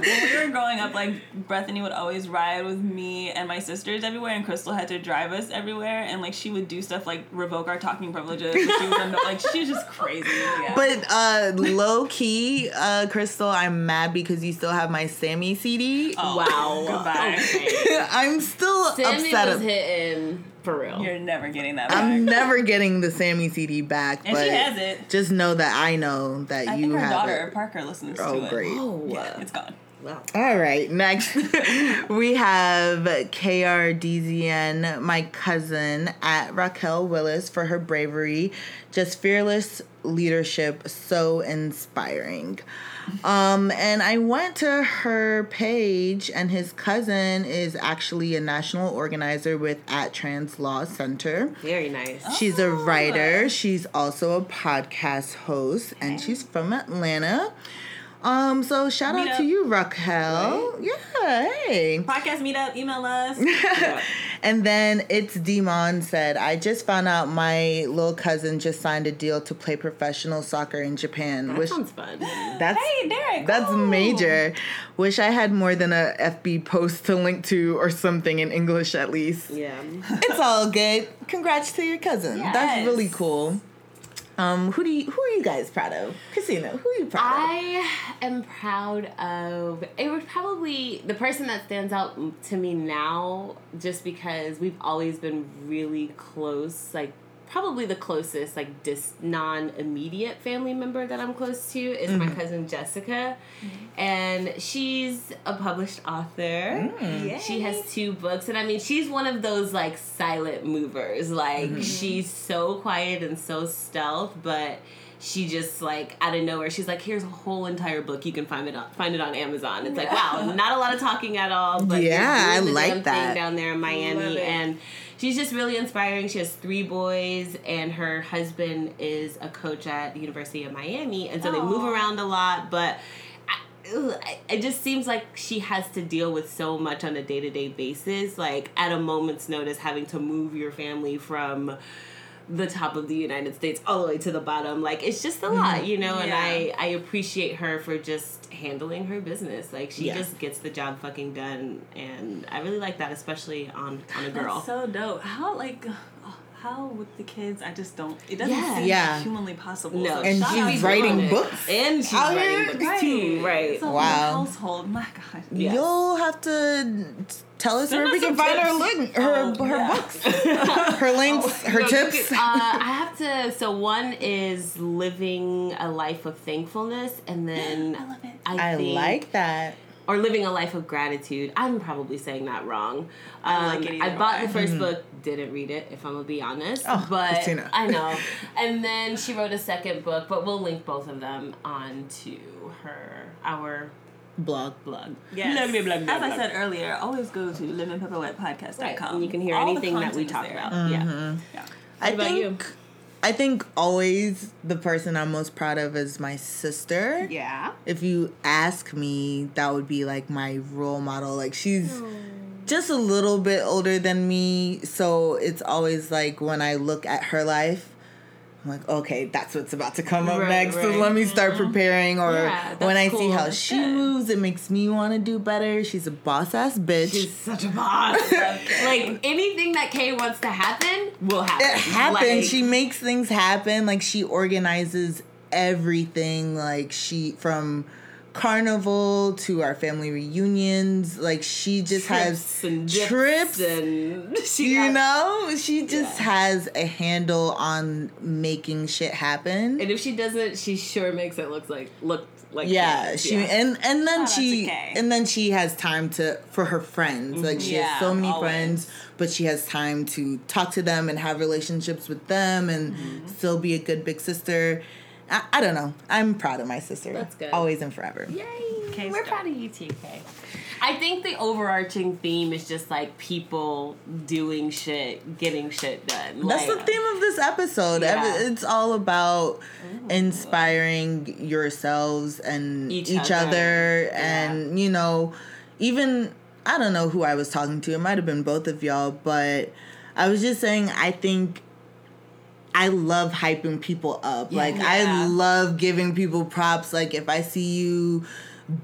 we were growing up, like Bethany would always ride with me and my sisters everywhere, and Crystal had to drive us everywhere, and like she would do stuff like revoke our talking privileges. She was anno- like she was just crazy. Yeah. but uh, low key, uh, Crystal, I'm mad because you still have my Sammy CD. Oh, Wow. Goodbye. I'm still Sammy upset. was ab- hitting for real. You're never getting that back. I'm never getting the Sammy CD back, and but she has it. just know that I know that I you think her have daughter it. Parker listens Oh, to it. great. oh, Yeah, it's gone. Wow. All right, next we have KRDZN, my cousin at Raquel Willis for her bravery, just fearless leadership, so inspiring. Um, and I went to her page, and his cousin is actually a national organizer with At Trans Law Center. Very nice. She's a writer. She's also a podcast host, and she's from Atlanta. Um, so shout Meet out to you, Raquel. Yeah, hey. Podcast meetup, email us. And then it's Demon said, I just found out my little cousin just signed a deal to play professional soccer in Japan. That Which sounds fun. that's hey, Derek. that's cool. major. Wish I had more than a FB post to link to or something in English at least. Yeah. It's all good. Congrats to your cousin. That's really Yes. cool. Um, who do you who are you guys proud of? Christina, who are you proud of? I am proud of. It was probably the person that stands out to me now, just because we've always been really close. Like probably the closest, like dis non immediate family member that I'm close to is my mm-hmm. cousin Jessica, mm-hmm. and she's a published author. Mm. She has two books, and I mean, she's one of those like silent movers. Like mm-hmm. she's so quiet and so stealth, but she just like out of nowhere, she's like, "Here's a whole entire book. You can find it on find it on Amazon." It's like, wow, not a lot of talking at all, but Yeah, I like that. thing down there in Love Miami, it. and she's just really inspiring. She has three boys, and her husband is a coach at the University of Miami, and so they move around a lot, but. I- It just seems like she has to deal with so much on a day to day basis. Like at a moment's notice, having to move your family from the top of the United States all the way to the bottom. Like it's just a lot, mm-hmm. you know. And I I appreciate her for just handling her business. Like she Yeah. just gets the job fucking done, and I really like that, especially on on a girl. That's so dope. How like how with the kids? I just don't. It doesn't Yeah. seem Yeah. humanly possible. No, So And she's writing books. and she's Out writing here? books too, right? It's a whole Wow. household. My God. Yes. You'll have to tell us Send where we can some find her link, her Oh, her yeah. books, her links, her No, tips. could- uh, I have to. So one is living a life of thankfulness, and then I love it. I, I think, like that. Or living a life of gratitude. I'm probably saying that wrong. I Um, like it I bought way. the 1st book, didn't read it. If I'm gonna be honest, Mm-hmm. Oh, but Christina. I know. And then she wrote a second book, but we'll link both of them onto her our Blog. blog. Yes. Blah, blah, blah, blah, As I said earlier, always go to lemonpepperwetpodcast.com. Right, and you can hear All anything that we talk there. about. Yeah. Mm-hmm. Yeah. I about think. you? I think always the person I'm most proud of is my sister. Yeah. If you ask me, that would be like my role model. Like she's hmm. just a little bit older than me, so it's always like when I look at her life, I'm like, okay, that's what's about to come up Right, next. So let me start mm-hmm. preparing. Or Yeah, when I that's see how she moves, it makes me want to do better. She's a boss ass bitch. She's such a boss. like anything that Kay wants to happen will happen. it happens. Like, she makes things happen. Like she organizes everything. Like she from carnival to our family reunions. Like she just has trips and trips. and she you got- know, she just Yeah. has a handle on making shit happen. And if she doesn't, she sure makes it look like look like yeah, Kay. she and and then Shout out to she Kay. and then she has time to for her friends. Like she Yeah, has so many always. friends, but she has time to talk to them and have relationships with them and Mm-hmm. still be a good big sister. I, I don't know. I'm proud of my sister. That's good. Always and forever. Yay! Kay's We're dope. proud of you too, Kay. I think the overarching theme is just like people doing shit, getting shit done. That's the theme of this episode. Yeah. It's all about inspiring yourselves and Each each, other. other, Yeah. and you know, even I don't know who I was talking to. It might have been both of y'all, but I was just saying I think I love hyping people up. like Yeah. I love giving people props. Like if I see you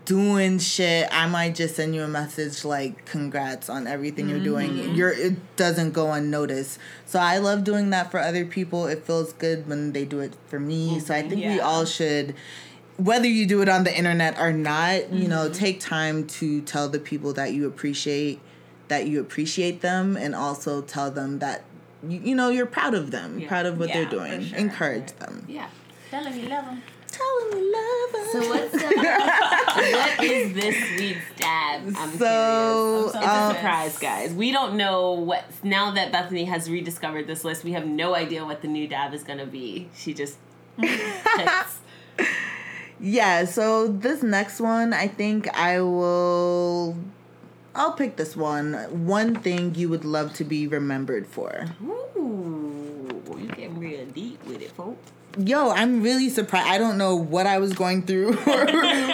doing shit, I might just send you a message like congrats on everything you're doing. Mm-hmm. You're it doesn't go unnoticed. So I love doing that for other people. It feels good when they do it for me. Mm-hmm. So I think we all should whether you do it on the internet or not, you know, mm-hmm. take time to tell the people that you appreciate that you appreciate them and also tell them that you, you know you're proud of them, Yeah. proud of what Yeah, they're doing. sure. Encourage them. Yeah. Tell them you love them. Tell them you love them. So what's the, what is this week's dab? I'm So, curious. I'm It's so a um, surprise, guys. We don't know what. Now that Bethany has rediscovered this list, we have no idea what the new dab is gonna be. She just. Yeah, so this next one, I think I will. I'll pick this one. One thing you would love to be remembered for. Ooh, you getting real deep with it, folks. Yo, I'm really surprised. I don't know what I was going through or,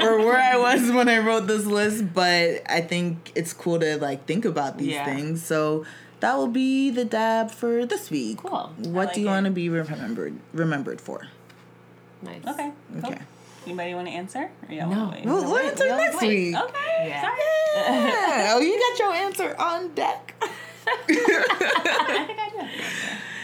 or where I was when I wrote this list, but I think it's cool to like think about these Yeah. things. So that will be the dab for this week. Cool. What like do you want to be remembered remembered for? Nice. Okay. Cool. Okay. Anybody want to answer? Or y'all No. wanna wait? We'll, we'll wait, answer we'll next wait. week. Okay. Yeah. Sorry. Yeah. oh, you got your answer on deck. I think I do. have an answer,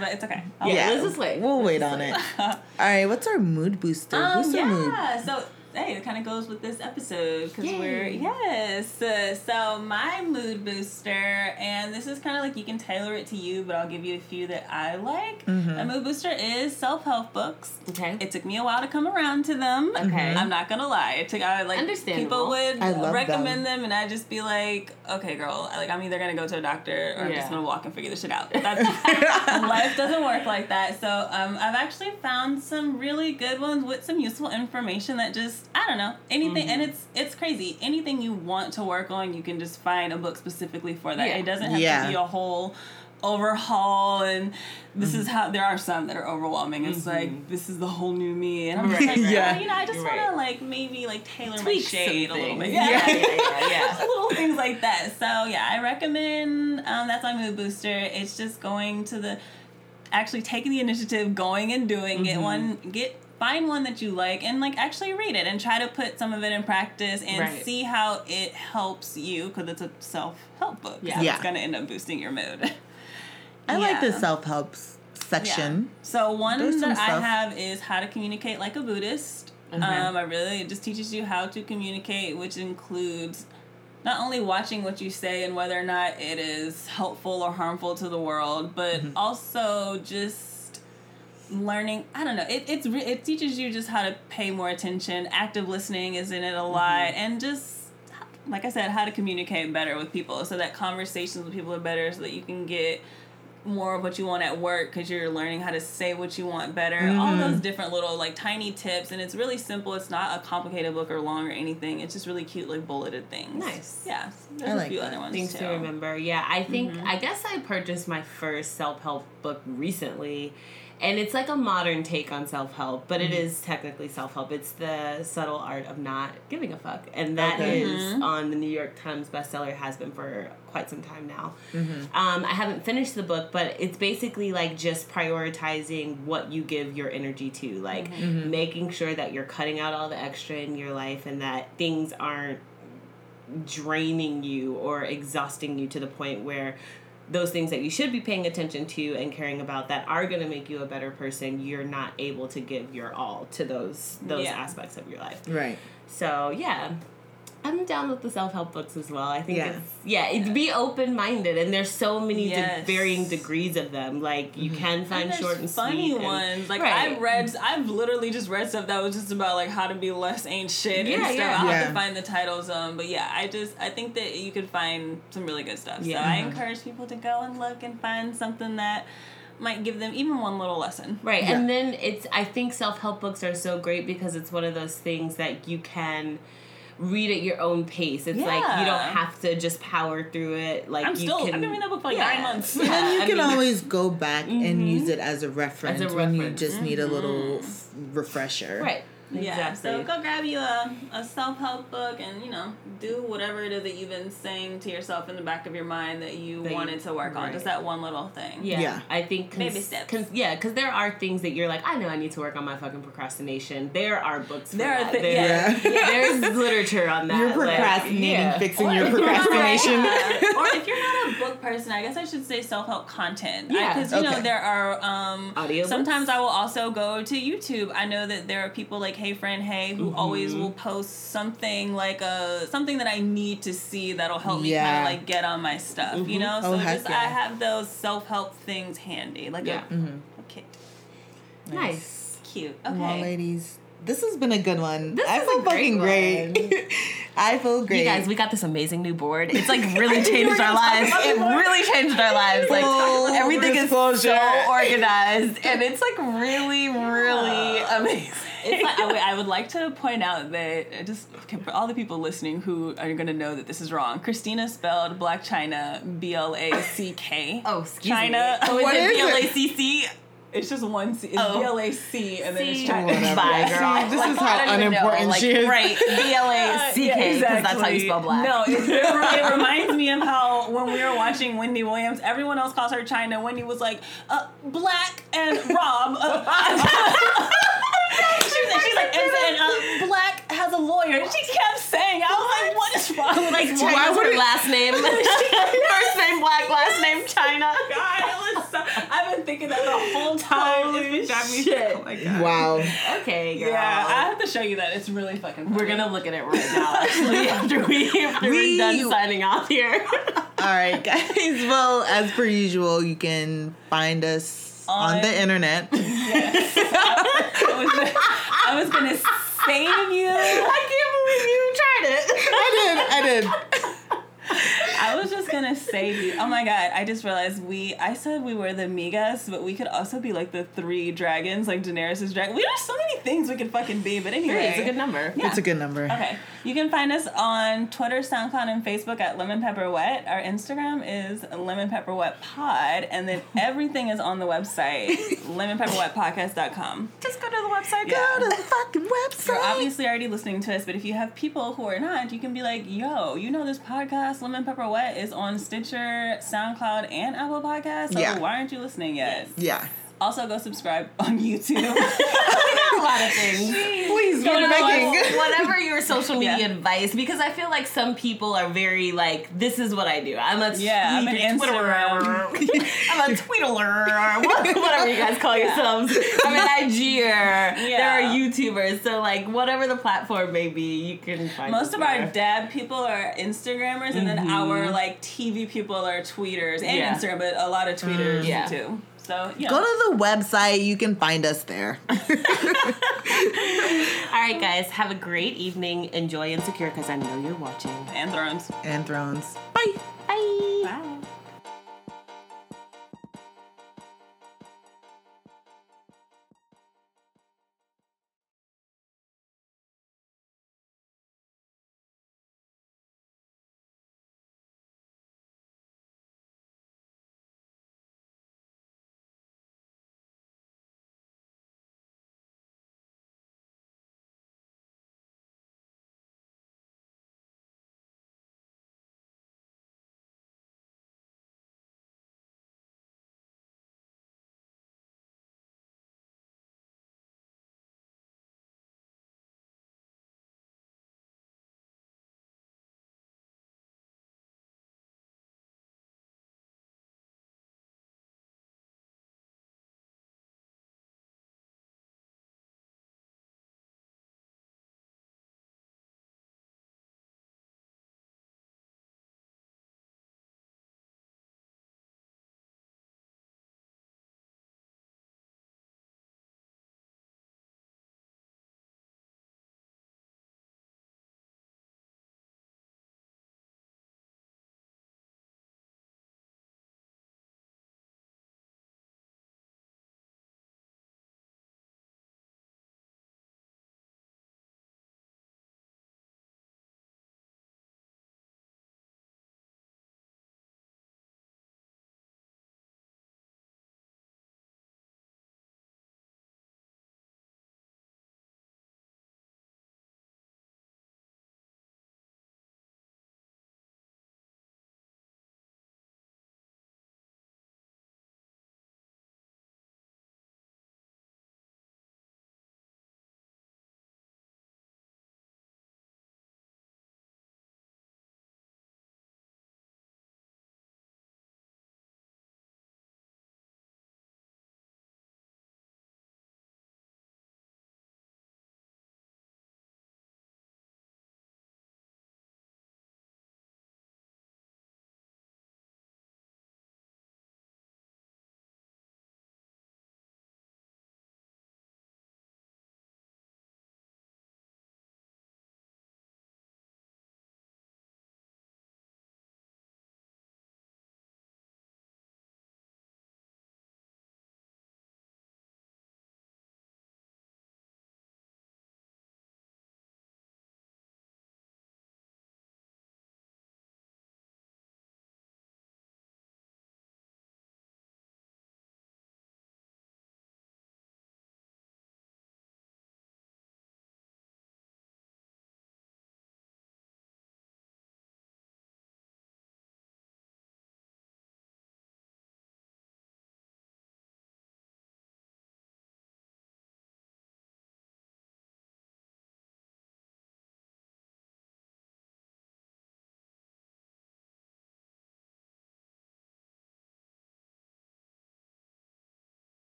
But it's okay. I'll Yeah, Yeah. let's just wait. We'll Let's wait on wait. it. All right, what's our mood booster? Um, Booster mood. yeah. So hey, it kind of goes with this episode because we're yes. Uh, so my mood booster, and this is kind of like you can tailor it to you, but I'll give you a few that I like. Mm-hmm. My mood booster is self help books. Okay. It took me a while to come around to them. Okay. I'm not gonna lie. It took I like people would recommend them. them. and I'd just be like, okay, girl, like I'm either gonna go to a doctor or I'm just gonna walk and figure this shit out. That's, life doesn't work like that. So um, I've actually found some really good ones with some useful information that just I don't know anything, and it's it's crazy. Anything you want to work on, you can just find a book specifically for that. Yeah. It doesn't have Yeah. to be a whole overhaul and this Mm-hmm. is how there are some that are overwhelming it's like this is the whole new me and i'm Right, like. Yeah. yeah you know i just You're want to like maybe like tailor my Tweak some shade a little bit Yeah, yeah, yeah, yeah. little things like that. So yeah, I recommend. Um, that's my mood booster. It's just going to the, actually taking the initiative, going and doing it. Mm-hmm. One get find one that you like and like actually read it and try to put some of it in practice and Right. see how it helps you because it's a self help book. Yeah. Yeah. it's gonna end up boosting your mood. I like the self help section. So one There's that I have is how to communicate like a Buddhist. Okay. Um, I really it just teaches you how to communicate, which includes not only watching what you say and whether or not it is helpful or harmful to the world, but Mm-hmm. also just learning. I don't know. It it's re- it teaches you just how to pay more attention. Active listening is in it a lot, Mm-hmm. and just like I said, how to communicate better with people so that conversations with people are better, so that you can get more of what you want at work because you're learning how to say what you want better. All Mm-hmm. those different little like tiny tips, and it's really simple. It's not a complicated book or long or anything. It's just really cute, like bulleted things. Nice. Yeah. There's I a like few that. other ones things too. to remember. Yeah, I think I guess I purchased my first self help book recently, and it's like a modern take on self help, but it is technically self help. It's the subtle art of not giving a fuck, and that is Okay. on the New York Times bestseller. Has been for quite some time now. Mm-hmm. Um, I haven't finished the book, but it's basically like just prioritizing what you give your energy to, like Mm-hmm. making sure that you're cutting out all the extra in your life and that things aren't draining you or exhausting you to the point where those things that you should be paying attention to and caring about that are going to make you a better person you're not able to give your all to those those Yeah. aspects of your life Right. so yeah i'm down with the self-help books as well i think Yeah. it's yeah it, be open-minded and there's so many de- varying degrees of them like you can find there's short and funny sweet and- ones. Like Right. I've read, I've literally just read stuff that was just about like how to be less ain't shit and stuff. yeah. I'll have to find the titles. Um, but yeah, I just I think that you could find some really good stuff. Yeah. So I Uh-huh. encourage people to go and look and find something that might give them even one little lesson. Right. Yeah. And then it's I think self-help books are so great because it's one of those things that you can read at your own pace. It's like you don't have to just power through it. Like I'm you still can I've been reading that book for like Yeah. nine months. Yeah. And you I can mean- always go back and use mm-hmm. it as a reference, As a when you reference. just need a little mm-hmm. f- refresher. Right. Yeah, Exactly. so go grab you a, a self help book and you know do whatever it is that you've been saying to yourself in the back of your mind that you That you- wanted to work on. Just that one little thing. Yeah, Yeah. I think cons- Baby steps. cons- yeah, because there are things that you're like, I know I need to work on my fucking procrastination. There are books. For There are that. thi- There- yeah. There's literature on that. You're like, procrastinating, yeah. fixing Or your if you're not- procrastination. yeah. or if you're not a book person, I guess I should say self help content. Yeah. Because, you know, there are. Um, Audiobooks? Sometimes I will also go to YouTube. I know that there are people like Hey Fran Hey who always Mm-hmm. will post something like a something that I need to see that'll help me kind of like get on my stuff, you know? Oh, So heck just yeah. I have those self help things handy. Like Yeah. a, Mhm. okay. Nice. Cute. Well, Okay. ladies, this has been a good one. This I is feel a great fucking great. I feel great. You guys, we got this amazing new board. It's like really changed our lives. It really changed our lives. Like Full everything is so organized, and it's like really, really amazing. It's like, I, would- like to point out that uh, just for all the people listening who are going to know that this is wrong. Christina spelled Blac Chyna B L A C K. Oh, excuse China. me. Oh, is What it is B L A it? C C? It's just one C. It's Oh. B L A C and then it's? China. Whatever. Bye, See, girl. this Like, is how unimportant Like, she is. Right, B L A C K, because that's how you exactly. spell black. No, it, it, it reminds me of how when we were watching Wendy Williams, everyone else calls her China. Wendy was like, uh, Black and Rob. Uh, she's, like- she's like, and, and uh, Black has a lawyer. She kept saying, I was like, what is wrong with like this China's woman? her last name. First name black, last name China. God, it was so, I've been thinking that the whole time. Holy It's been shit. Oh my God. Wow. Okay, girl. Yeah, I have to show you that. It's really fucking funny. We're gonna look at it right now. Actually, after we after We- we're done signing off here. All right, guys. Well, as per usual, you can find us on, On- the internet. I was, I was gonna save you. I can't believe you tried it. I did. I did. I was just gonna say to you, oh my god, I just realized we I said we were the Migos, but we could also be like the three dragons, like Daenerys' dragon. We have so many things we could fucking be, but anyway. It's a good number. Yeah. It's a good number. Okay. You can find us on Twitter, SoundCloud, and Facebook at Lemon Pepper Wet. Our Instagram is Lemon Pepper Wet Pod, and then everything is on the website, lemonpepperwetpodcast.com. Just go to the website. Yeah. Go to the fucking website. You're obviously already listening to us, but if you have people who are not, you can be like, yo, you know this podcast, Lemon Pepper Wet, is on Stitcher, SoundCloud, and Apple Podcasts. So Yeah. why aren't you listening yet? yeah. Also, go subscribe on YouTube. a lot of things. Please, You we're begging. whatever your social media Yeah. advice, because I feel like some people are very like, this is what I do. I'm a Yeah, I'm an Twitterer. I'm a tweetler, or whatever you guys call yourselves. I'm an IGer. There are YouTubers, so like whatever the platform may be, you can find. Most us of our there. dad people are Instagrammers, and then our like TV people are tweeters and Mm-hmm. Yeah. Instagram, but a lot of tweeters Yeah. too. So yeah. Go to the website. You can find us there. All right, guys, have a great evening. Enjoy Insecure because I know you're watching. and Thrones. and Thrones. Bye.